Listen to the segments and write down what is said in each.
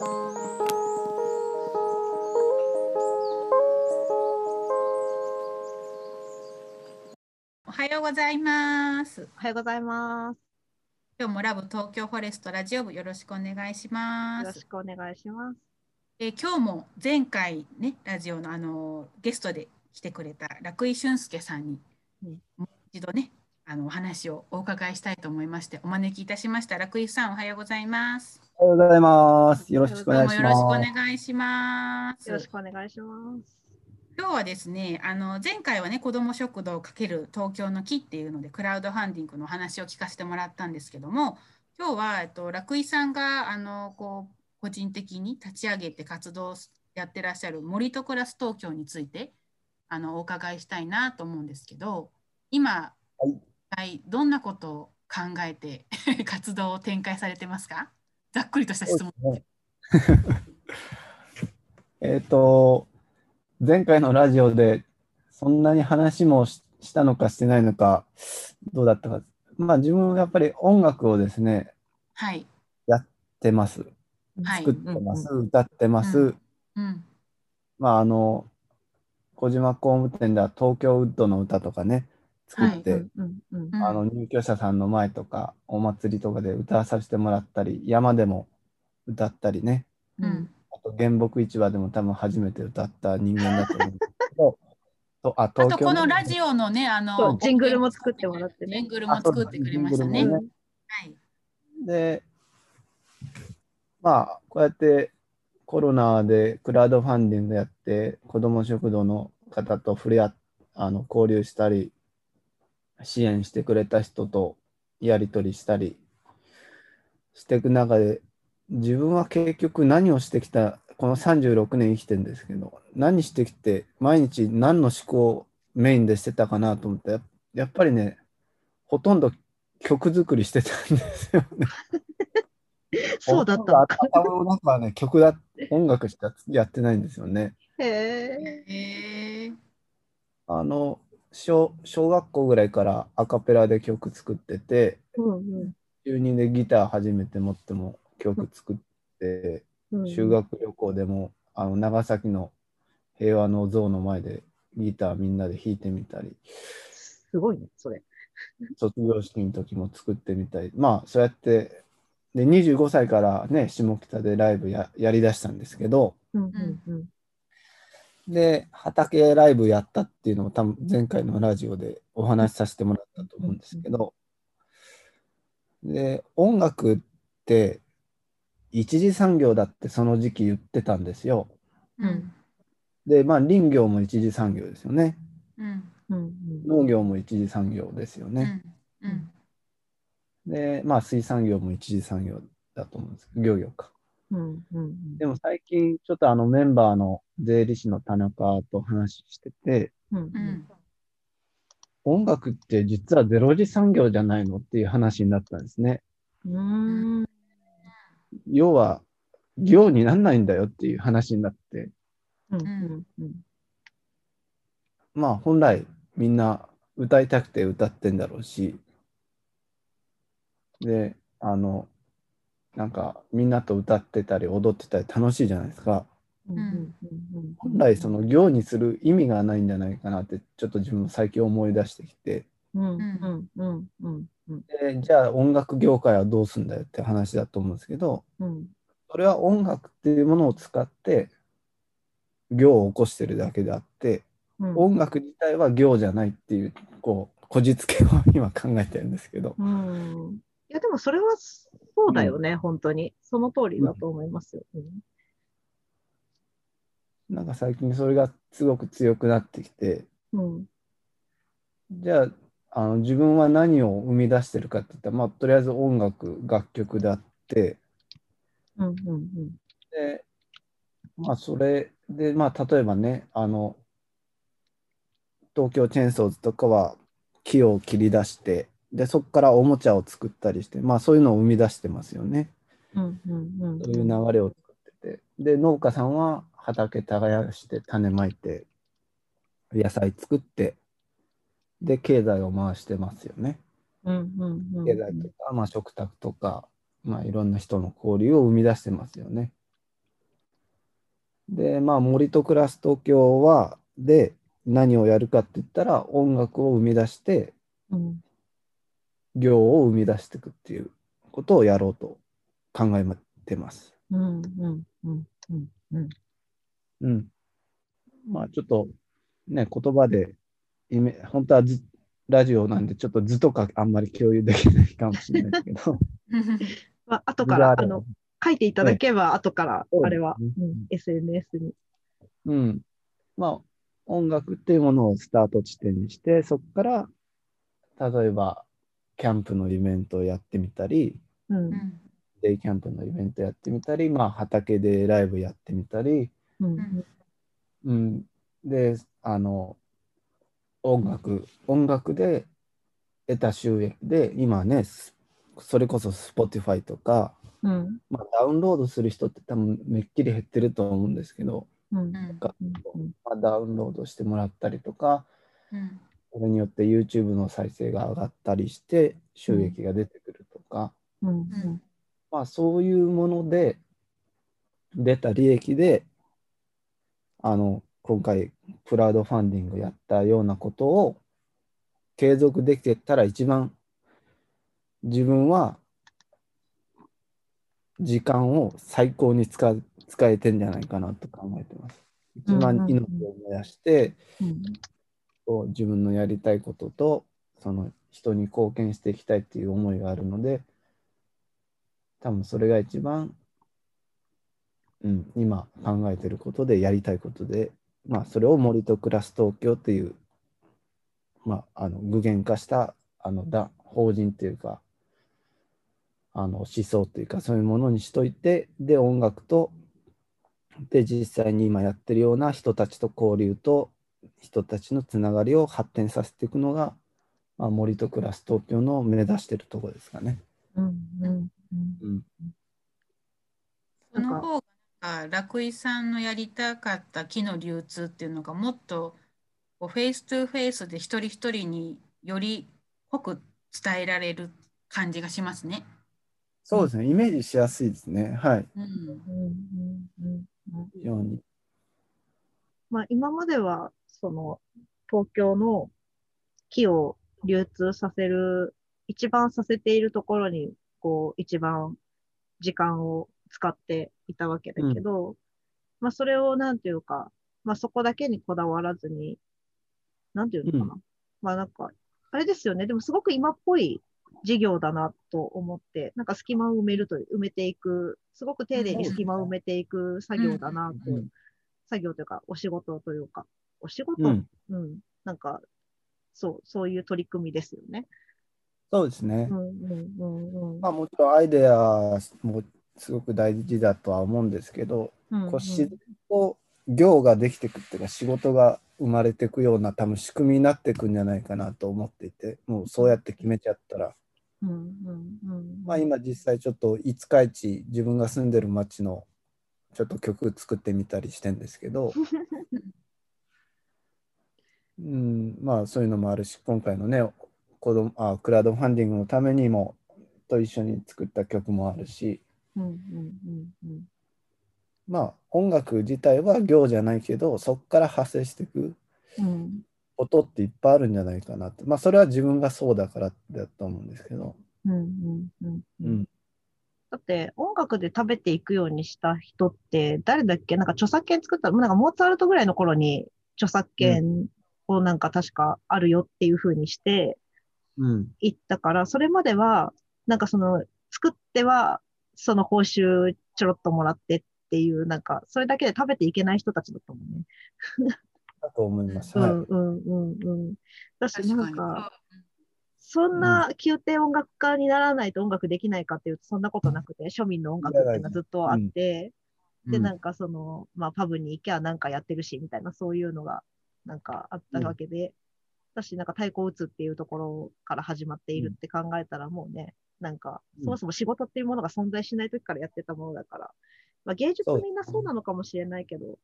おはようございます。おはようございます。今日もラブ東京フォレストラジオ部よろしくお願いします。よろしくお願いします。えー今日も前回ねラジオのあのゲストで来てくれた楽井俊介さんに、うんもう一度ねあのお話をお伺いしたいと思いましてお招きいたしました楽井さんおはようございます。おはようございます。よろしくお願いしもよろしくおます。願いします。よろしくお願いします。今日はですね、あの前回はね、子ども食堂かける東京の木っていうので、クラウドファンディングのお話を聞かせてもらったんですけども、今日は、えっと、楽井さんがあのこう個人的に立ち上げて活動をやってらっしゃる森と暮らす東京についてあのお伺いしたいなと思うんですけど、今、はい一体どんなことを考えて 活動を展開されてますか？ざっくりとした質問。えっと、前回のラジオでそんなに話もししたのかしてないのか、どうだったか。まあ自分はやっぱり音楽をですね、はい。やってます。はい作ってます、歌ってます。うんうん。まああの、小島工務店では東京ウッドの歌とかね、作って、あの入居者さんの前とかお祭りとかで歌わさせてもらったり山でも歌ったりね。うん。あと原木市場でも多分初めて歌った人間だと思うんですけど とああとこのラオジオのね、あのジングルも作ってもらってね。ジングルも作ってくれましたね。あそうだはい。でまあこうやってコロナでクラウドファンディングやって子ども食堂の方と触れ合っあの交流したり支援してくれた人とやり取りしたりしていく中で自分は結局何をしてきたこの36年生きてるんですけど何してきて毎日何の思考をメインでしてたかなと思ってややっぱりねほとんど曲作りしてたんですよね。そうだった。頭の中はね曲だ音楽しかやってないんですよね。へえ。あの小小学校ぐらいからアカペラで曲作っててうん中2でギター初めて持っても曲作ってうん。修学旅行でもあの長崎の平和の像の前でギターみんなで弾いてみたりすごいね、それ。卒業式の時も作ってみたりまあそうやってで25歳からね下北でライブややりだしたんですけどうんうんうん。で畑ライブやったっていうのも多分前回のラジオでお話しさせてもらったと思うんですけどで音楽って一次産業だってその時期言ってたんですよ。うん。でまあ林業も一次産業ですよね。うん。うん農業も一次産業ですよね。でまあ水産業も一次産業だと思うんです漁業か。うんうんでも最近ちょっとあのメンバーの税理士の田中と話しててうんうん。音楽って実はゼロ次産業じゃないのっていう話になったんですね。うん。うん要は業になんないんだよっていう話になってうんうんうん。まあ本来みんな歌いたくて歌ってんだろうしであのなんかみんなと歌ってたり踊ってたり楽しいじゃないですか。うん。うん本来その行にする意味がないんじゃないかなってちょっと自分も最近思い出してきて。じゃあ音楽業界はどうすんだよって話だと思うんですけどうん。それは音楽っていうものを使って行を起こしてるだけであってうん。音楽自体は行じゃないっていうこうこじつけを今考えてるんですけど。うん。いや、でもそれはそうだよね、本当に。その通りだと思いますよ。うん。なんか最近それがすごく強くなってきて。うん。じゃああの自分は何を生み出してるかって言ったら、まあ、とりあえず音楽楽曲であって。うんうん。でまあそれでまあ例えばねあの東京チェーンソーズとかは木を切り出してでそこからおもちゃを作ったりしてまあそういうのを生み出してますよね。うんうんうん。そういう流れを作ってて。で農家さんは畑耕して種まいて野菜作ってで経済を回してますよね。うんうんうん。経済とか、まあ、食卓とか、まあ、いろんな人の交流を生み出してますよね。で、まあ、森と暮らす東京は、で、何をやるかって言ったら、音楽を生み出して、うん。業を生み出していくっていうことをやろうと考えてます。うん。うん。うん。うん。うん。うん。まあ、ちょっとね、言葉でイメ、本当は図ラジオなんで、ちょっと図とかあんまり共有できないかもしれないですけど、まあ、後から、あの、書いていただければ、後からあれは、うん、SNS に。うん。まあ、音楽っていうものをスタート地点にして、そこから、例えば、キャンプのイベントをやってみたり、う。うんんデイキャンプのイベントやってみたり、まあ、畑でライブやってみたり、うん。うん、で、あの、音楽、音楽で得た収益で、今ね、スそれこそ Spotify とか、うん。まあ、ダウンロードする人って多分めっきり減ってると思うんですけど、うん。うんがうん。まあ、ダウンロードしてもらったりとか、うんそれによって YouTube の再生が上がったりして収益が出てくるとか、うん。まあそういうもので出た利益であの今回クラウドファンディングやったようなことを継続できてたら一番自分は時間を最高に使う使えてんじゃないかなと考えてます。一番うんうんうん命を燃やして、うん。こう自分のやりたいこととその人に貢献していきたいっていう思いがあるので多分それが一番、うん、今考えてることでやりたいことで、まあ、それを森と暮らす東京っていう、まあ、あの具現化したあの法人っていうかあの思想っていうかそういうものにしといてで音楽とで実際に今やってるような人たちと交流と人たちのつながりを発展させていくのが、まあ、森と暮らす東京の目指してるところですかね。うん。うん。うん、その方が楽井さんのやりたかった木の流通っていうのがもっとこう face to face で一人一人により濃く伝えられる感じがしますね。そうですね、イメージしやすいですね。はい。うんうん。うん。うん。非常に。まあ、今までは、その、東京の木を流通させる、一番させているところに、こう、一番時間を使っていたわけだけど、まあ、それを、なんていうか、まあ、そこだけにこだわらずに、なんていうのかな。まあ、なんか、あれですよね。でも、すごく今っぽい事業だなと思って、なんか隙間を埋めると、埋めていく、すごく丁寧に隙間を埋めていく作業だなと、うん。作業というか、お仕事というか、お仕事、ううん、ん、なんか、そう、そういう取り組みですよね。そうですねう。ん、うん、うん、うん。まあ、もちろんアイデアもすごく大事だとは思うんですけど、うんこう自然と業ができていくっていうか仕事が生まれていくような多分仕組みになっていくんじゃないかなと思っていてもうそうやって決めちゃったら、うん、うん、うん。まあ、今実際ちょっと五日市自分が住んでる町のちょっと曲作ってみたりしてんですけど、うん、まあそういうのもあるし今回のね子供あクラウドファンディングのためにもと一緒に作った曲もあるし。うん、うん、うん、うん。まあ音楽自体は行じゃないけどそこから派生していくうん、音っていっぱいあるんじゃないかなって。まあそれは自分がそうだからだと思うんですけど、うん、うん、うん。うん、だって、音楽で食べていくようにした人って、誰だっけ？なんか著作権作った、なんかモーツァルトぐらいの頃に著作権をなんか確かあるよっていう風にしてうん、いったから、それまでは、なんかその、作っては、その報酬ちょろっともらってっていう、なんか、それだけで食べていけない人たちだったもんね。だと思います。はい。うん、うん、うん、うん。だし、確かに。なんか、そんな宮廷音楽家にならないと音楽できないかっていうと、そんなことなくて、庶民の音楽っていうのはずっとあって、で、うん。なんかその、まあ、パブに行きゃなんかやってるし、みたいな、そういうのが、なんかあったわけで、私、なんか太鼓を打つっていうところから始まっているって考えたら、もうね、なんか、うん。そもそも仕事っていうものが存在しない時からやってたものだから、まあ、芸術みんなそうなのかもしれないけど、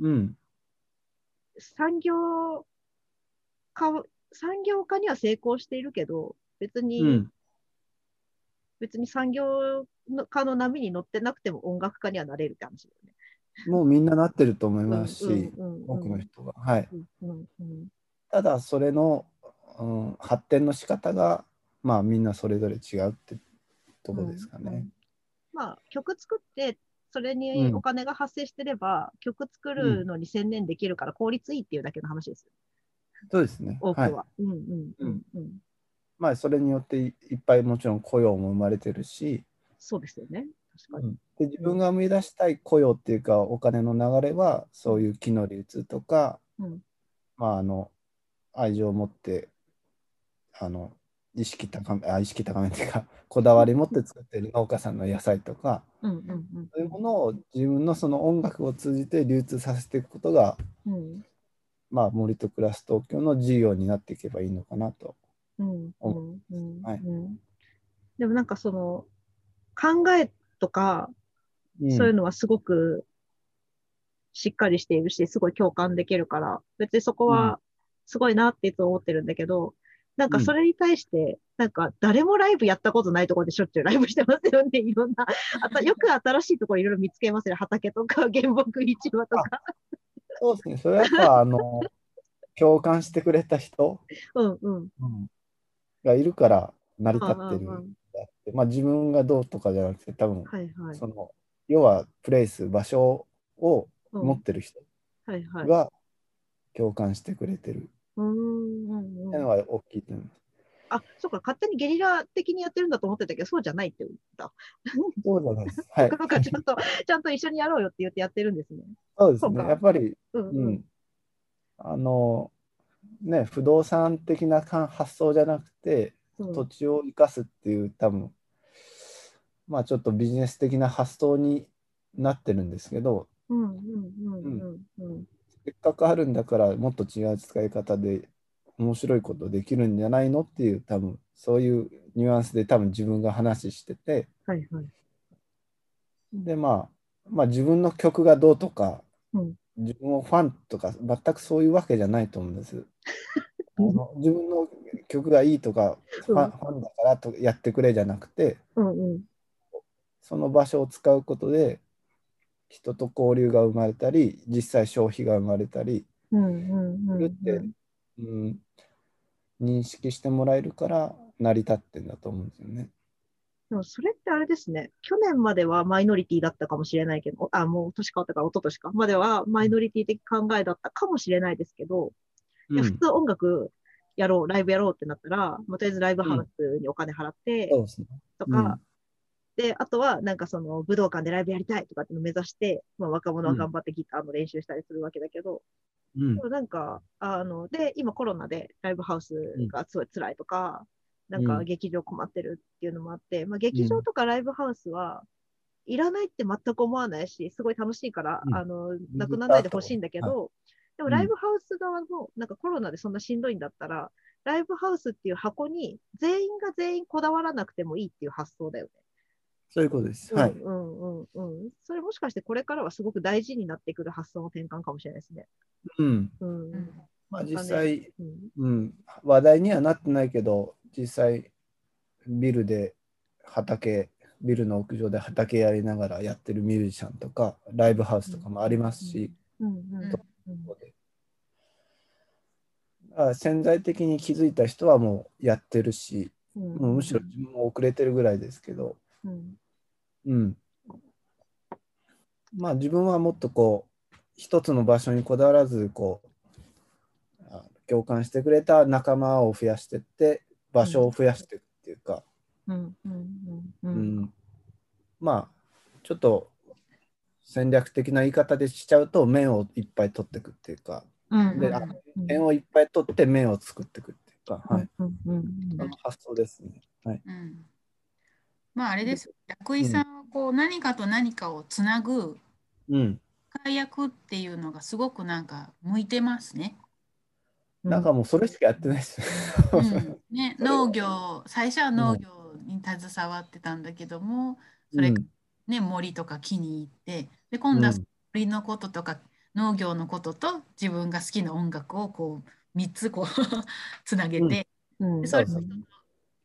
うん、産業化、産業化には成功しているけど、別に、うん、別に産業化の波に乗ってなくても音楽家にはなれるって話だよね。もうみんななってると思いますし、うんうん多くの人が。はい。うんうんうんただ、それの、うん、発展の仕方が、まあみんなそれぞれ違うってとこですかねうんうん。まあ、曲作って、それにうんお金が発生してれば、曲作るのに専念できるから効率いいっていうだけの話ですよ。そうですね。多くは。はい。うんうんうんうん。まあそれによっていいっぱいもちろん雇用も生まれてるし、そうですよね。確かに。で自分が生み出したい雇用っていうかお金の流れはそういう木の流通とか、うん。まああの愛情を持ってあの意識高めあ意識高めっていうか こだわり持って作ってる農家さんの野菜とかうんうんそういうものを自分のその音楽を通じて流通させていくことが、うん。うんまあ、森と暮らす東京の事業になっていけばいいのかなと。うん。う思ん。うん。はい。うん。でもなんかその考えとか、うんそういうのはすごくしっかりしているし、すごい共感できるから、別にそこうんはすごいなっていつも思ってるんだけど、なんかそれに対して、なんか誰もライブやったことないところでしょっちゅうライブしてますよね、いろんな。あとよく新しいところいろいろ見つけますね、畑とか 原木市場とか。そうですね。それはやっぱ あの共感してくれた人、うんうん。がいるから成り立ってるうんうんうんあって、まあ、自分がどうとかじゃなくて多分、はいはい。その要はプレイス場所をうん持ってる人。が共感してくれてるっていうのが大きいと思います。あ、そうか、勝手にゲリラ的にやってるんだと思ってたけど、そうじゃないって言った。そうじゃないです。はい。なんかちゃんと、ちゃんと一緒にやろうよって言ってやってるんですね。そうですね。やっぱり、うんううんん。あの、ね、不動産的なか発想じゃなくて、うん土地を生かすっていう多分、まあちょっとビジネス的な発想になってるんですけど、せっかくあるんだからもっと違う使い方で面白いことできるんじゃないのっていう多分そういうニュアンスで多分自分が話しててはいはい。でまあまあ自分の曲がどうとか、うん自分をファンとか全くそういうわけじゃないと思うんです。自分の曲がいいとかファン,、ファンだからとやってくれじゃなくてうんうんその場所を使うことで人と交流が生まれたり実際消費が生まれたりするって、うん、認識してもらえるから成り立ってんだと思うんですよね。でもそれってあれですね。去年まではマイノリティだったかもしれないけど、あ、もう年変わったから一昨年か。まではマイノリティ的考えだったかもしれないですけど、いや普通音楽やろう、ライブやろうってなったら、まあ、とりあえずライブハウスにお金払って。とか、で、あとは、なんかその、武道館でライブやりたいとかってのを目指して、まあ、若者は頑張ってギターの練習したりするわけだけど、うん。でもなんか、あの、で、今コロナでライブハウスがすごい辛いとか、なんかうん劇場困ってるっていうのもあって、まあ、劇場とかライブハウスはいらないって全く思わないし、すごい楽しいから、うん。あの、なくならないでほしいんだけど、でもうんライブハウス側の、なんかコロナでそんなしんどいんだったら、ライブハウスっていう箱に全員が全員こだわらなくてもいいっていう発想だよね。そういうことです。はい。うんうんうんうん。それもしかしてこれからはすごく大事になってくる発想の転換かもしれないですね。うん。うん。うんまあ実際、うんうん、話題にはなってないけど、実際、ビルで畑、ビルの屋上で畑やりながらやってるミュージシャンとか、ライブハウスとかもありますし、うんうんうん潜在的に気づいた人はもうやってるし、うん。もうむしろ自分も遅れてるぐらいですけど、うん。うん。まあ自分はもっとこう、一つの場所にこだわらず、こう、あ共感してくれた仲間を増やしていって、場所を増やしていくっていうか、うん。まあ、ちょっと戦略的な言い方でしちゃうと、面をいっぱい取っていくっていうか、うんで、あ点をいっぱい取って面を作っていくっていうか、はい。うんうんうんその発想ですね。はい。うんまああれですよ。楽井さんはこう何かと何かをつなぐうん。解約っていうのがすごくなんか向いてますね。なんかもうそれしかやってないです。うんね、農業最初は農業に携わってたんだけども、それからね、森とか木に行ってで今度はうん森のこととか農業のことと自分が好きな音楽をこう3つこう つなげて、うん。でそれを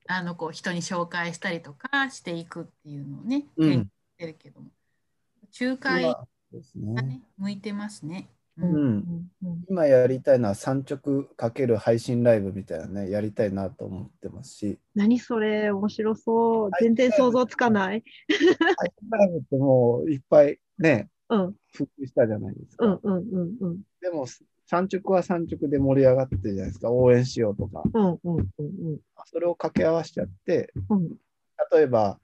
あのこう人に紹介したりとかしていくっていうのをね、うん。てるけども。仲介今ですがね。ね向いてますね。ううん。うん。うん。今やりたいのは三直かける配信ライブみたいなね、やりたいなと思ってますし、何それ、面白そう。はい全然想像つかない。配信ライブってもういっぱいね、うん、復旧したじゃないですか。うん、うん、うん、うん、でも、三直は三直で盛り上がってるじゃないですか、応援しようとか。うん、うん、うん、それを掛け合わせちゃって、うん。例えば、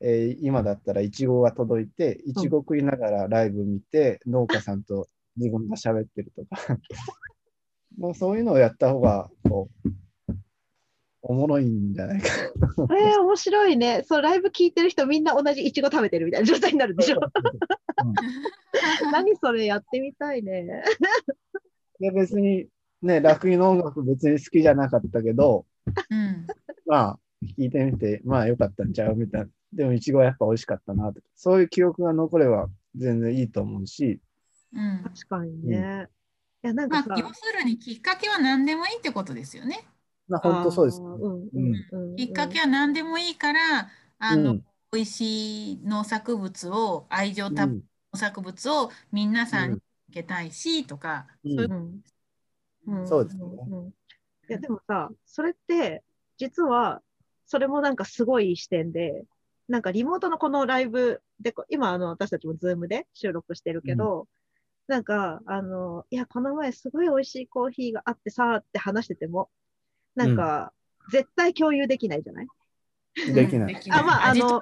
えー今だったらいちごが届いて、いちご食いながらライブ見て、農家さんと自分が喋ってるとか、もうそういうのをやった方が、こう、おもろいんじゃないかえー、面白いね。そう、ライブ聞いてる人みんな同じイチゴ食べてるみたいな状態になるでしょ。何それやってみたいね。で、別に、ね、楽器の音楽別に好きじゃなかったけど、うんまあ、聞いてみて、まあ良かったんちゃうみたいな。でも、いちごはやっぱ美味しかったなとか、そういう記憶が残れば全然いいと思うし、うん確かにね。いや、なんかさ、まあ、要するにきっかけは何でもいいってことですよね。まあ本当そうです。あ。ーうんうん。うんきっかけは何でもいいから、あの、うん。美味しい農作物を愛情たっぷりうん。農作物を皆さんにうん受けたいしとか、うん。そういう。うん。ん。そうですね。んん。いや、でもさ、それって、実は、それもなんかすごい視点で、なんかリモートのこのライブで、こ今、あの、私たちもズームで収録してるけど、なんか、あの、いや、この前すごい美味しいコーヒーがあってさ、って話してても、なんか、絶対共有できないじゃない？できない。あまああの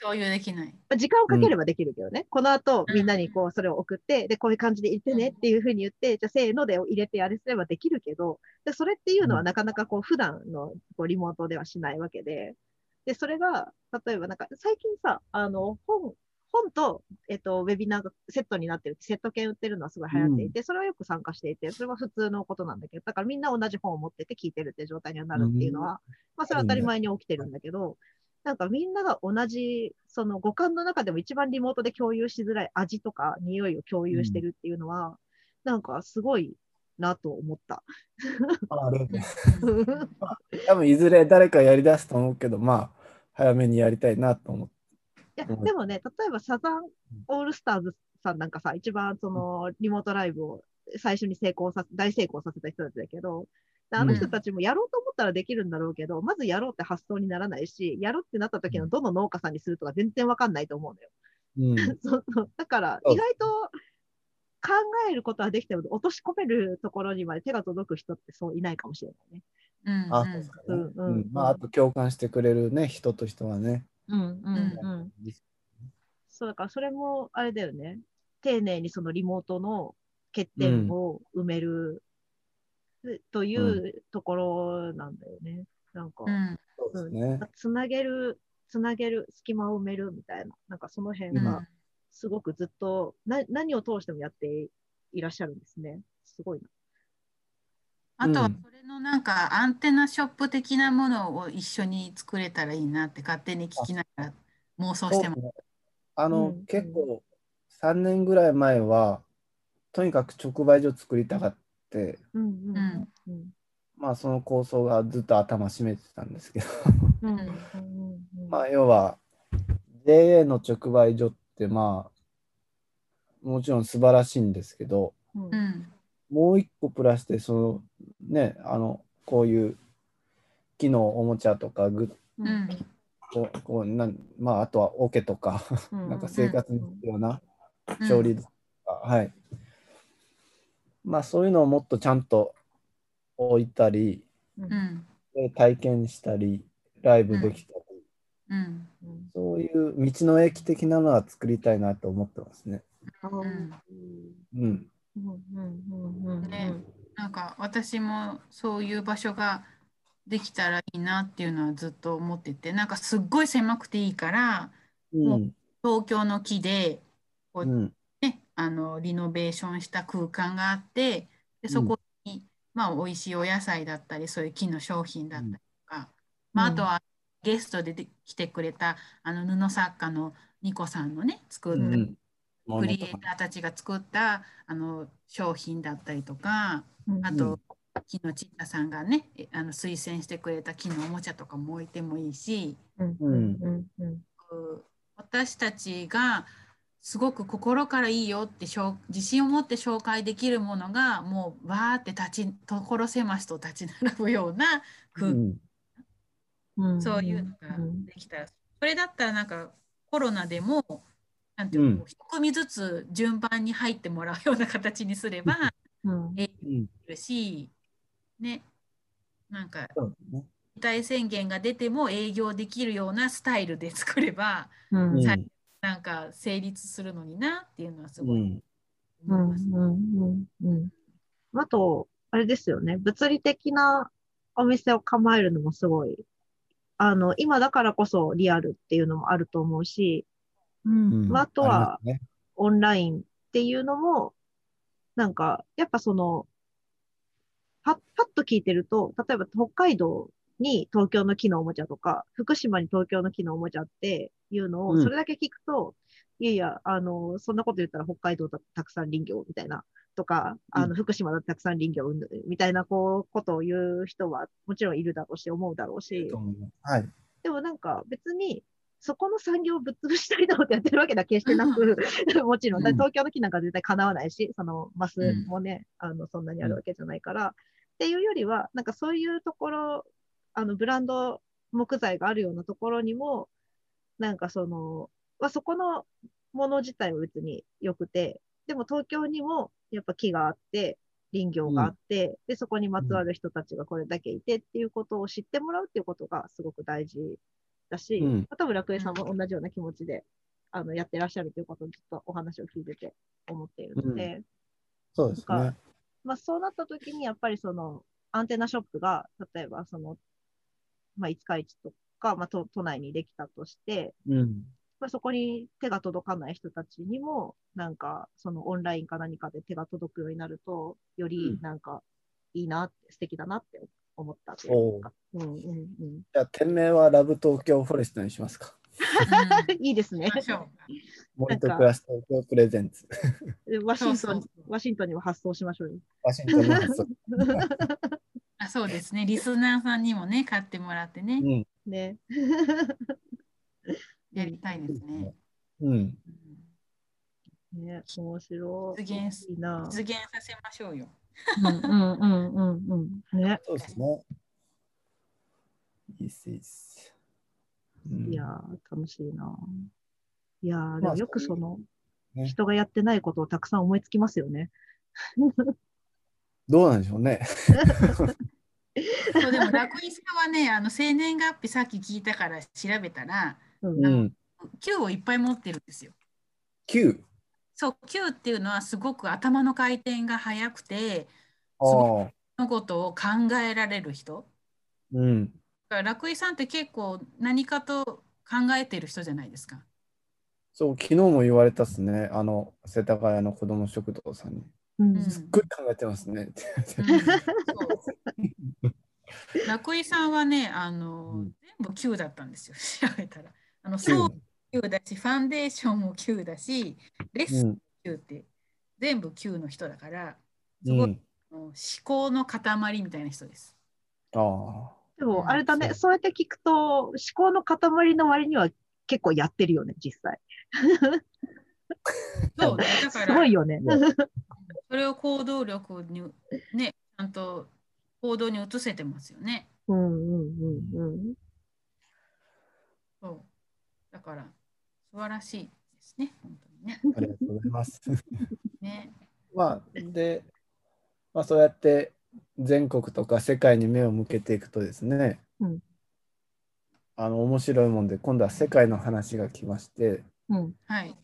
共有できない。まあ時間をかければできるけどね、この後みんなにこうそれを送って、で、こういう感じで言ってねっていうふうに言って、じゃあせーので入れてあれすればできるけど、でそれっていうのはうん。なかなかこう普段のこうリモートではしないわけで、で、それが、例えばなんか最近さ、あの、本、本と、えっと、ウェビナーがセットになってる、セット券売ってるのはすごい流行っていて、それはよく参加していて、それは普通のことなんだけど、だからみんな同じ本を持ってて聞いてるって状態にはなるっていうのは、まあそれは当たり前に起きてるんだけど、なんかみんなが同じ、その五感の中でも一番リモートで共有しづらい味とか匂いを共有してるっていうのは、なんかすごいなと思った。ある 多分いずれ誰かやりだすと思うけど、まあ、早めにやりたいなと思って。いや、うん。でもね、例えばサザンオールスターズさんなんかさ、一番そのリモートライブを最初に成功させ、大成功させた人たちだけど、であの人たちもやろうと思ったらできるんだろうけど、まずやろうって発想にならないし、やろうってなった時のどの農家さんにするとか全然わかんないと思うのよ。うん、そうそう。だから、意外と考えることはできても、落とし込めるところにまで手が届く人ってそういないかもしれないね。うんあ、そうですかね。うんうん。うん。まあ、あと共感してくれるね、人と人はね。うんうんうん。そうだから、それもあれだよね。丁寧にそのリモートの欠点を埋める、というところなんだよね。なんか、うんね。つなげる、つなげる、隙間を埋めるみたいな、なんかその辺うんがすごくずっと、な何を通してもやっていらっしゃるんですね。すごいな。あとはうんそれのなんかアンテナショップ的なものを一緒に作れたらいいなって勝手に聞きながら妄想してます。あの、うん。結構3年ぐらい前は、とにかく直売所作りたかって、うんうんうん。うんまあその構想がずっと頭占めてたんですけど、まあ要は JA の直売所ってまあもちろん素晴らしいんですけど、うんうんもう一個プラスでそのね、あのこういう木のおもちゃとかグッうん。こうこうなんまああとは桶とか、うん。なんか生活に必要なうん。調理とか、はい。まあそういうのをもっとちゃんと置いたり、うん。体験したり、ライブできたり、うん。うん。そういう道の駅的なのは作りたいなと思ってますね。うん。うんねなんか私もそういう場所ができたらいいなっていうのはずっと思っててなんかすっごい狭くていいからうん。東京の木でこううん。ね、あのリノベーションした空間があってでそこに、まあ、美味しいお野菜だったりそういう木の商品だったりとか、まあ、あとはゲストでで来てくれたあの布作家のニコさんのね作った、うん。クリエイターたちが作ったあの商品だったりとかうんあと、木のちったさんがねえあの推薦してくれた木のおもちゃとかも置いてもいいしうんうんうん。うんう私たちがすごく心からいいよってしょう自信を持って紹介できるものがもうわーって立ち所狭しと立ち並ぶようなう空気、んん。そういうのがうんできた。ら、それだったらなんかコロナでもなんていうの、うん。一組ずつ順番に入ってもらうような形にすればうん。きるしね。なんか事態宣言が出ても営業できるようなスタイルで作ればうん。なんか成立するのになっていうのはすごい思います。うんうんうん。あと、あれですよね。物理的なお店を構えるのもすごい、あの、今だからこそリアルっていうのもあると思うし、うん。うん。まあ、あとはオンラインっていうのも、なんか、やっぱその、パッ、パッと聞いてると、例えば北海道に東京の木のおもちゃとか、福島に東京の木のおもちゃっていうのを、うん。それだけ聞くと、いやいや、あの、そんなこと言ったら北海道だたくさん林業みたいな、とか、あうの、福島だたくさん林業みたいな、こう、ことを言う人はもちろんいるだろうし、思うだろうし。はい。でもなんか別に、そこの産業をぶっ潰したいと思ってやってるわけだけしてなく、もちろん、東京の木なんか絶対叶わないし、そのマスうん。もね、あの、そんなにあるわけじゃないから、っていうよりは、なんかそういうところ、あの、ブランド木材があるようなところにも、なんかその、まあ、そこのもの自体は別に良くて、でも東京にもやっぱ木があって、林業があって、で、そこにまつわる人たちがこれだけいてっていうことを知ってもらうっていうことがすごく大事だし、うんまあ多分楽江さんも同じような気持ちで、あの、やってらっしゃるということをずっとお話を聞いてて思っているので、そうですね。まあそうなった時にやっぱりそのアンテナショップが、例えばその、まあ五日市とか、まあ都都内にできたとして、うん。まあ、そこに手が届かない人たちにも、なんか、そのオンラインか何かで手が届くようになると、よりうんなんか、いいなって、素敵だなって思ったというか。うんうんうん。じゃあ、店名はラブ東京フォレストにしますか。いいですね東京プレゼンツ。でワシントンそうそう、ワシントンにも発送しましょうよ。ワシントンの発想。う あそうですねリスナーさんにもね買ってもらってね、うん。ね。やりたいですね。うん。うんね、面白い。実現いいな。実現させましょうよ。うんうんうんうんうん。ね。そうですね。いいっす、いいっす。うんいやー、楽しいな。いやー、でまあもよくその、ね人がやってないことをたくさん思いつきますよね。どうなんでしょうね。そうでも楽井さんはねあの生年月日さっき聞いたから調べたらうんうん。9をいっぱい持ってるんですよ。9。そう9っていうのはすごく頭の回転が速くて。そのことを考えられる人。うん。だから楽井さんって結構何かと考えてる人じゃないですか。そう、昨日も言われたっすね。あの、世田谷の子ども食堂さんに。うんうんすっごい考えてますね。楽井さんはねあの、うん全部9だったんですよ調べたら。あの九そう9だしファンデーションも9だしレッスンうん。9って全部9の人だからすごいうん。思考の塊みたいな人です。ああ。でも、あれだね、そうそうやって聞くと、思考の塊の割には結構やってるよね、実際。そうね、だかすらごいよね。それを行動力にね、ちゃんと行動に移せてますよね。うんうんうんうん。から素晴らしいですね、本当にね。ありがとうございます。ねまあ、で、まあ、そうやって全国とか世界に目を向けていくとですね、うんあの面白いもんで今度は世界の話が来ましてうん。はい、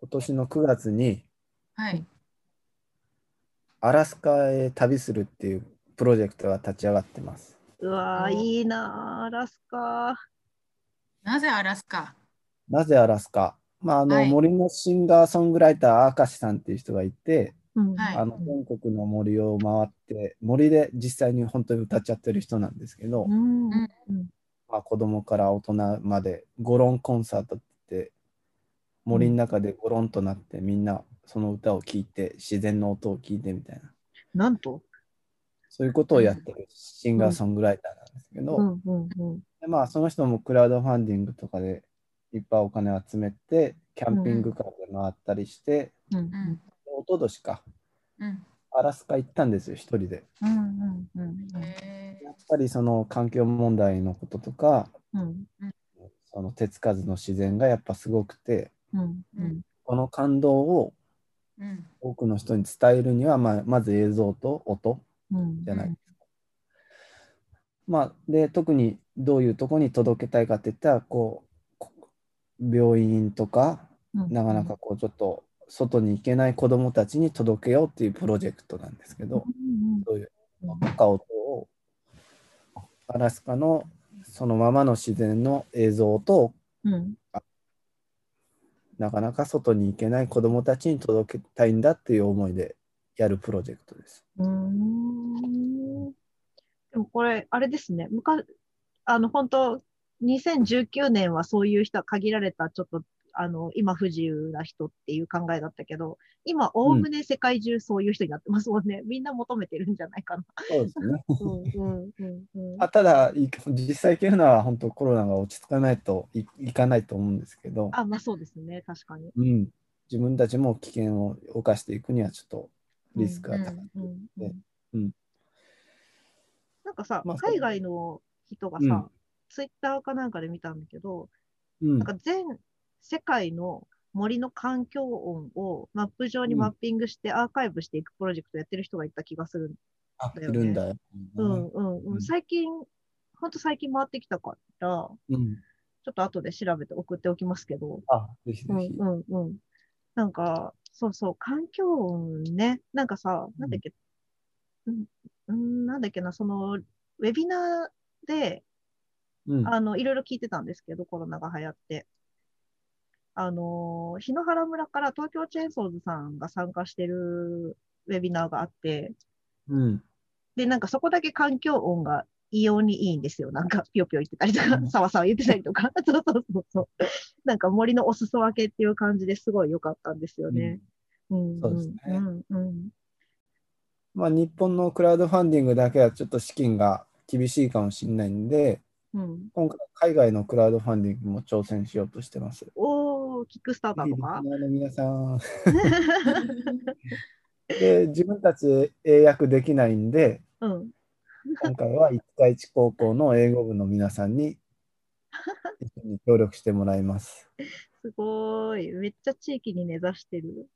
今年の9月にはい、アラスカへ旅するっていうプロジェクトが立ち上がってます。うわいいなー、アラスカ。なぜアラスカ？なぜアラスカ？まあ、あの、はい。森のシンガーソングライター、明石さんっていう人がいて、うん。はい。あの全国の森を回って、森で実際に本当に歌っちゃってる人なんですけど、うん。うん。まあ、子供から大人までゴロンコンサートって言って森の中でゴロンとなってみんなその歌を聴いて自然の音を聞いてみたいな。なんと？そういうことをやってるシンガーソングライターなんですけど、うん。うん。うん。でまあ、その人もクラウドファンディングとかでいっぱいお金集めて、キャンピングカーで回ったりして、うん。うん一昨年か、うん。アラスカ行ったんですよ、一人で。うんうんうんへやっぱりその環境問題のこととか、うんその手つかずの自然がやっぱすごくて、うんうん。この感動をーうん。多くの人に伝えるには、まあ、まず映像と音うんじゃないですか。まあ、で特にどういうとこに届けたいかっていったらこうこ病院とかうんなかなかこうちょっと外に行けない子どもたちに届けようっていうプロジェクトなんですけど、うんそういううん音か音をアラスカのそのままの自然の映像とうんなかなか外に行けない子どもたちに届けたいんだっていう思いでやるプロジェクトです。うーんでもこれ、あれですね。昔、あの、本当2019年はそういう人は限られた、ちょっと、あの、今不自由な人っていう考えだったけど、今、おおむね世界中そういう人になってますもんね。みんな求めてるんじゃないかな。そうですね。うんうんうんうん あただ、い実際行けるのは本当コロナが落ち着かないといいかないと思うんですけど、あ、まあそうですね。確かに。うん、自分たちも危険を冒していくにはちょっとリスクが高い。うんうんでうんなんかさ、まあ海外の人がさ、うんツイッターかなんかで見たんだけど、うんなんか全世界の森の環境音をマップ上にマッピングしてアーカイブしていくプロジェクトやってる人がいた気がする。あだよねんだよ。うんうんう。うんん最近、ほんと最近回ってきたから、うん。ちょっと後で調べて送っておきますけど、あ、ぜひぜうんひ。うんうん。なんか、そうそう、環境音ね。なんかさ、なんだっけ、うん、うん、なんだっけな、その、ウェビナーで、うん。あの、いろいろ聞いてたんですけど、コロナが流行って。あのー、檜原村から東京チェーンソーズさんが参加してるウェビナーがあって、うん。で、なんかそこだけ環境音が異様にいいんですよ。なんか、ぴよぴよ言ってたりとか、うんさわさわ言ってたりとか、そうそうそうそう。なんか森のお裾分けっていう感じですごい良かったんですよね。うん、そうですねうん、うん。まあ、日本のクラウドファンディングだけはちょっと資金が厳しいかもしれないんで、うん。今回海外のクラウドファンディングも挑戦しようとしてます。おー、キックスターターとリか皆さん。で、自分たち英訳できないんで、うん。今回は一対一高校の英語部の皆さんに一緒に協力してもらいます。すごい。めっちゃ地域に根ざしてる。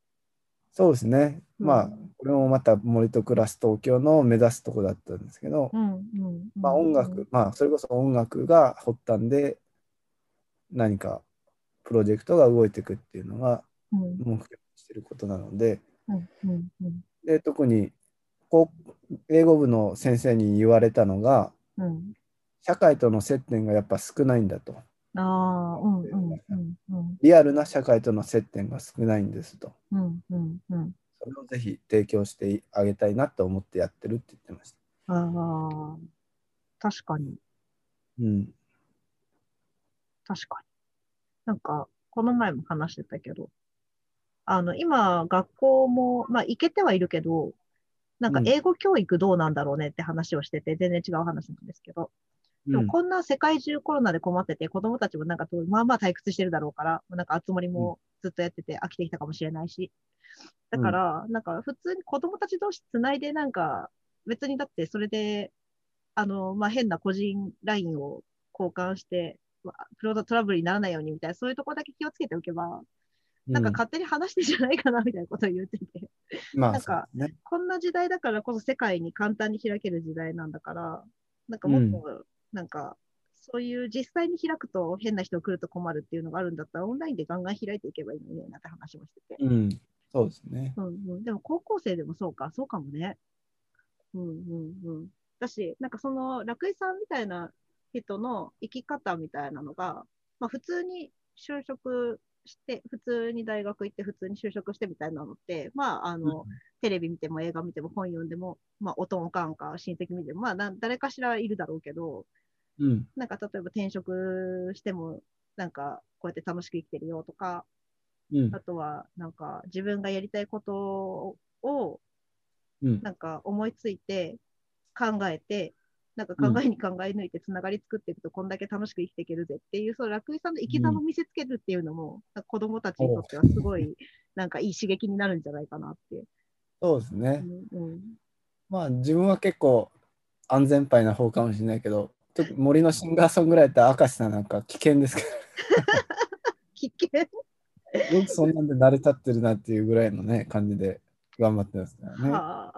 そうですね。うんまあ、これもまた森と暮らす東京の目指すとこだったんですけど。まあ音楽、まあそれこそ音楽が発端で何かプロジェクトが動いていくっていうのがうん、目標にしてることなので。で特にこう英語部の先生に言われたのが、うん。社会との接点がやっぱ少ないんだと。ああ、うん、うん、うん、うん。リアルな社会との接点が少ないんですと。うん、うん、うん。それをぜひ提供してあげたいなと思ってやってるって言ってました。ああ、確かに、うん。確かに。なんか、この前も話してたけど、あの、今、学校も、まあ、行けてはいるけど、なんかうん英語教育どうなんだろうねって話をしてて、全然違う話なんですけど、でうんもこんな世界中コロナで困ってて、子供たちもなんかまあまあ退屈してるだろうから、なんか集まりもずっとやってて飽きてきたかもしれないし。だから、なんか普通に子供たち同士つないで、なんか別にだってそれで、あの、まあ変な個人 LINE を交換して、まあプロトラブルにならないようにみたいな、そういうところだけ気をつけておけば、なんか勝手に話してんじゃないかなみたいなことを言ってて。うん、まあなんか。こんな時代だからこそ世界に簡単に開ける時代なんだから、なんかもっと、なんか、そういう実際に開くと変な人来ると困るっていうのがあるんだったら、オンラインでガンガン開いていけばいいのにね、なんて話もしてて。うん。そうですね。うんうん。でも高校生でもそうか、そうかもね。うんうんうん。だし、なんかその、楽井さんみたいな人の生き方みたいなのが、まあ普通に就職して、普通に大学行って、普通に就職してみたいなのって、まあ、あの、テレビ見ても映画見ても本読んでも、まあ、おとんおかんか親戚見ても、まあ、な誰かしらいるだろうけど、うん。なんか例えば転職しても、なんかこうやって楽しく生きてるよとか、うんあ。とはなんか自分がやりたいことをうん。なんか思いついて考えてなんか考えに考え抜いてつながり作っていくとこんだけ楽しく生きていけるぜっていう、その楽井さんの生き様を見せつけるっていうのも、なんか子供たちにとってはすごいなんかいい刺激になるんじゃないかなって。そうですね。うんうん。まあ自分は結構安全牌な方かもしれないけど、特に森のシンガーソングライター明石さんなんか危険ですか危険。ら、よくそんなんで慣れ立ってるなっていうぐらいのね、感じで頑張ってますからね。は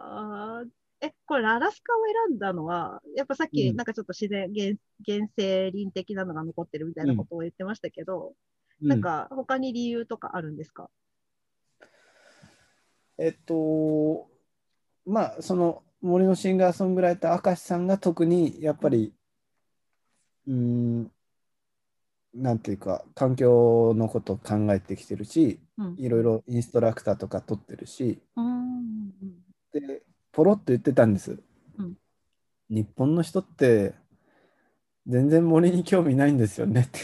あ。え、これアラスカを選んだのは、やっぱさっきうん。なんかちょっと自然、原原生林的なのが残ってるみたいなことを言ってましたけど、うん。なんか他に理由とかあるんですか？えっと、まあ、その森のシンガーソングライター明石さんが特にやっぱり、うーん、なんていうか、環境のことを考えてきてるし、うんいろいろインストラクターとか取ってるし、うんで、ポロッと言ってたんです。うん日本の人って全然森に興味ないんですよねって。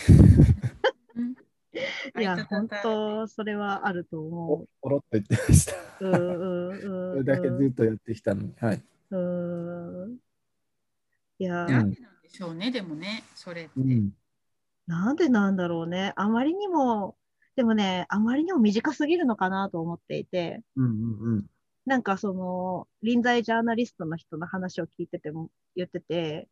いや、本当、それはあると思ポロッと言ってました。う。うんうんうんそうん。れだけずっとやってきたのに。はい。うん。いや、うんなんでなんでしょうね、でもね、それって。うん。なんでなんだろうね。あまりにも、でもね、あまりにも短すぎるのかなと思っていて、うんうんうん。なんかその、臨在ジャーナリストの人の話を聞いてても言ってて、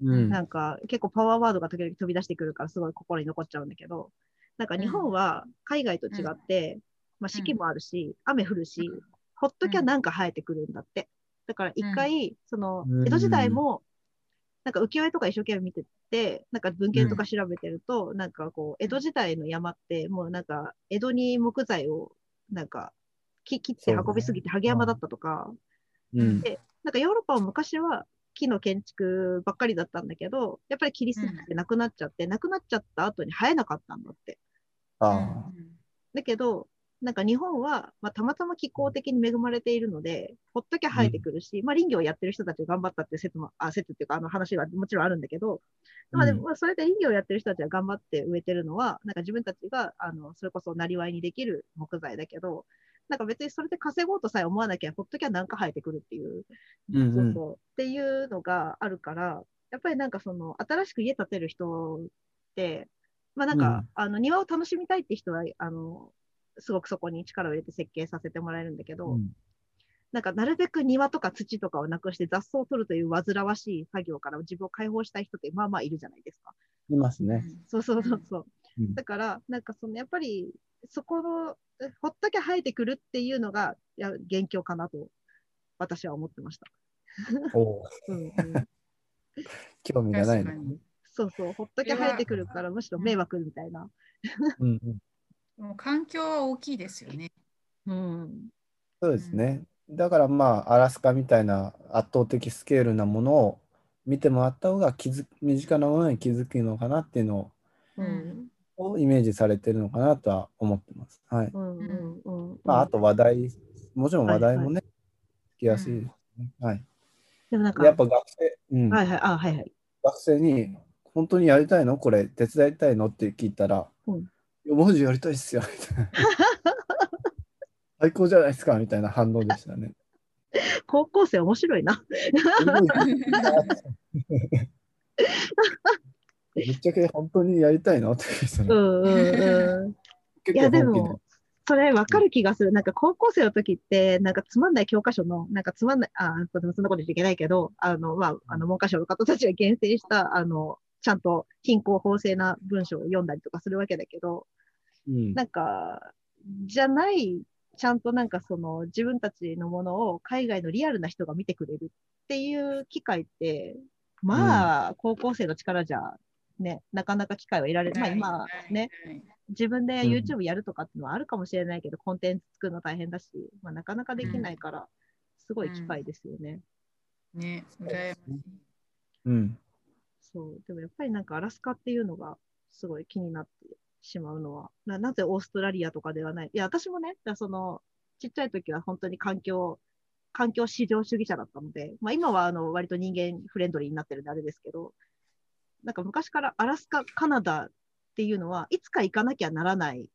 うんなんか結構パワーワードが時々飛び出してくるからすごい心に残っちゃうんだけど、なんか日本は海外と違って、まあ、四季もあるし、雨降るし、ほっときゃなんか生えてくるんだって。だから一回、そのうん。江戸時代も、なんか浮世絵とか一生懸命見てて、なんか文献とか調べてると、なんかこう、江戸時代の山って、もうなんか江戸に木材をなんか木切って運びすぎてハゲ山だったとか、うん。でなんかヨーロッパは昔は木の建築ばっかりだったんだけど、やっぱり切りすぎてなくなっちゃって、なくなっちゃった後に生えなかったんだって。ああ。だけど、なんか日本は、まあ、たまたま気候的に恵まれているので、ほっときゃ生えてくるし、まあ林業をやってる人たちが頑張ったって説も、あ、説っていうかあの話はもちろんあるんだけど、まあでも、まあそれで林業をやってる人たちが頑張って植えてるのは、なんか自分たちが、あの、それこそなりわいにできる木材だけど、なんか別にそれで稼ごうとさえ思わなきゃ、ほっときゃなんか生えてくるっていう、うんうんそうそうっていうのがあるから、やっぱりなんかその、新しく家建てる人って、まあなんか、うんあの庭を楽しみたいって人は、あの、すごくそこに力を入れて設計させてもらえるんだけど、うんなんかなるべく庭とか土とかをなくして雑草を取るという煩わしい作業から自分を解放したい人ってまあまあいるじゃないですか。いますね。そうそうそうそう。うんだから、なんかそのやっぱりそこのえほっときゃ生えてくるっていうのがいや元凶かなと私は思ってました。お 興味がないの。確かに。そうそう、ほっときゃ生えてくるからむしろ迷惑みたいな。うんうん、もう環境は大きいですよね。うん。そうですね。だからまあ、アラスカみたいな圧倒的スケールなものを見てもらった方が気づ身近なものに気づくのかなっていうのううんん。をイメージされてるのかなとは思ってます。はい。うんうんうん。まあ、あと話題、もちろん話題もはいね、聞きやすいですね。はい。でもなんか、やっぱ学生、うん、はいはい、あ、はいはい。学生に、本当にやりたいのこれ、手伝いたいのって聞いたら、うんいやマジやりたいっすよ、みたいな。最高じゃないですか、みたいな反応でしたね。高校生面白いな。ぶっちゃけ本当にやりたいのってうんうんうん。結いや、でも、それ分かる気がする。なんか高校生の時って、なんかつまんない教科書の、なんかつまんない、あ、そんなこと言っちゃいけないけど、あの、まあ、あの、文科省の方たちが厳選した、あの、ちゃんと貧困法制な文章を読んだりとかするわけだけど、うんなんか、じゃない、ちゃんとなんかその自分たちのものを海外のリアルな人が見てくれるっていう機会って、まあ、高校生の力じゃ、ね、なかなか機会は得られない。まあ、今、ね、自分でうん YouTube やるとかっていうのはあるかもしれないけど、コンテンツ作るの大変だし、まあ、なかなかできないから、すごい機会ですよね。ね、羨ましい。うん。そう。でもやっぱりなんかアラスカっていうのがすごい気になってしまうのは、ななぜオーストラリアとかではない？いや、私もね、だその、ちっちゃい時は本当に環境、環境至上主義者だったので、まあ今はあの割と人間フレンドリーになってるんであれですけど、なんか昔からアラスカ、カナダっていうのは、いつか行かなきゃならない、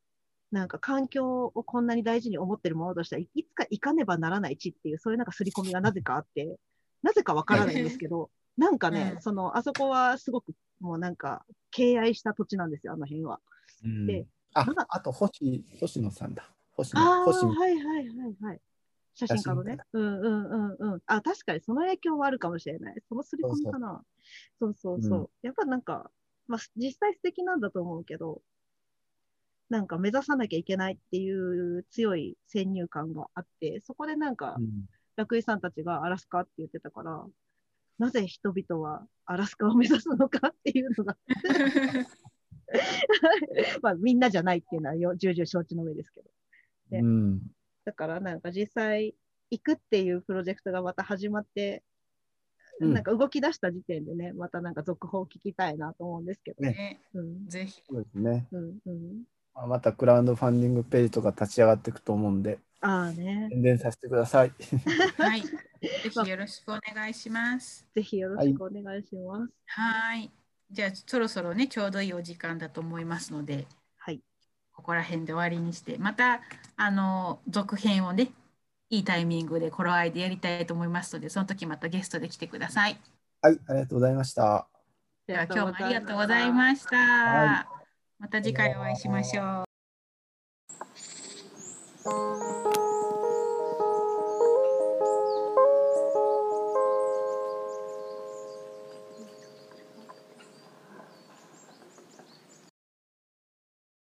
なんか環境をこんなに大事に思ってるものとしては、いいつか行かねばならない地っていう、そういうなんか刷り込みがなぜかあって、なぜかわからないんですけど、なんかね、うんその、あそこはすごくもうなんか、敬愛した土地なんですよ、あの辺は。うんでああと星、星野さんだ。星あ野、あ、星野。はいはいはいはい。写真家のね写。うんうんうんうん。あ、確かにその影響はあるかもしれない。その刷り込みかな。そうそうそう。うんやっぱなんか、まあ実際素敵なんだと思うけど、なんか目指さなきゃいけないっていう強い先入観があって、そこでなんかう、ん楽井さんたちがアラスカって言ってたから、なぜ人々はアラスカを目指すのかっていうのが、まあみんなじゃないっていうのはよ重々承知の上ですけど。ねうん。だからなんか実際行くっていうプロジェクトがまた始まって、うんなんか動き出した時点でね、またなんか続報を聞きたいなと思うんですけど。ねねうんぜひ。そうですね。うんうん、まあまたクラウドファンディングページとか立ち上がっていくと思うんで、ああね、宣伝させてください。はい。ぜひよろしくお願いします。ぜひよろしくお願いします。はい。じゃあそろそろねちょうどいいお時間だと思いますので、はい。ここら辺で終わりにして、またあの続編をねいいタイミングで頃合いでやりたいと思いますので、その時またゲストで来てください。はい、ありがとうございました。では今日もありがとうございました。はまた次回お会いしましょう。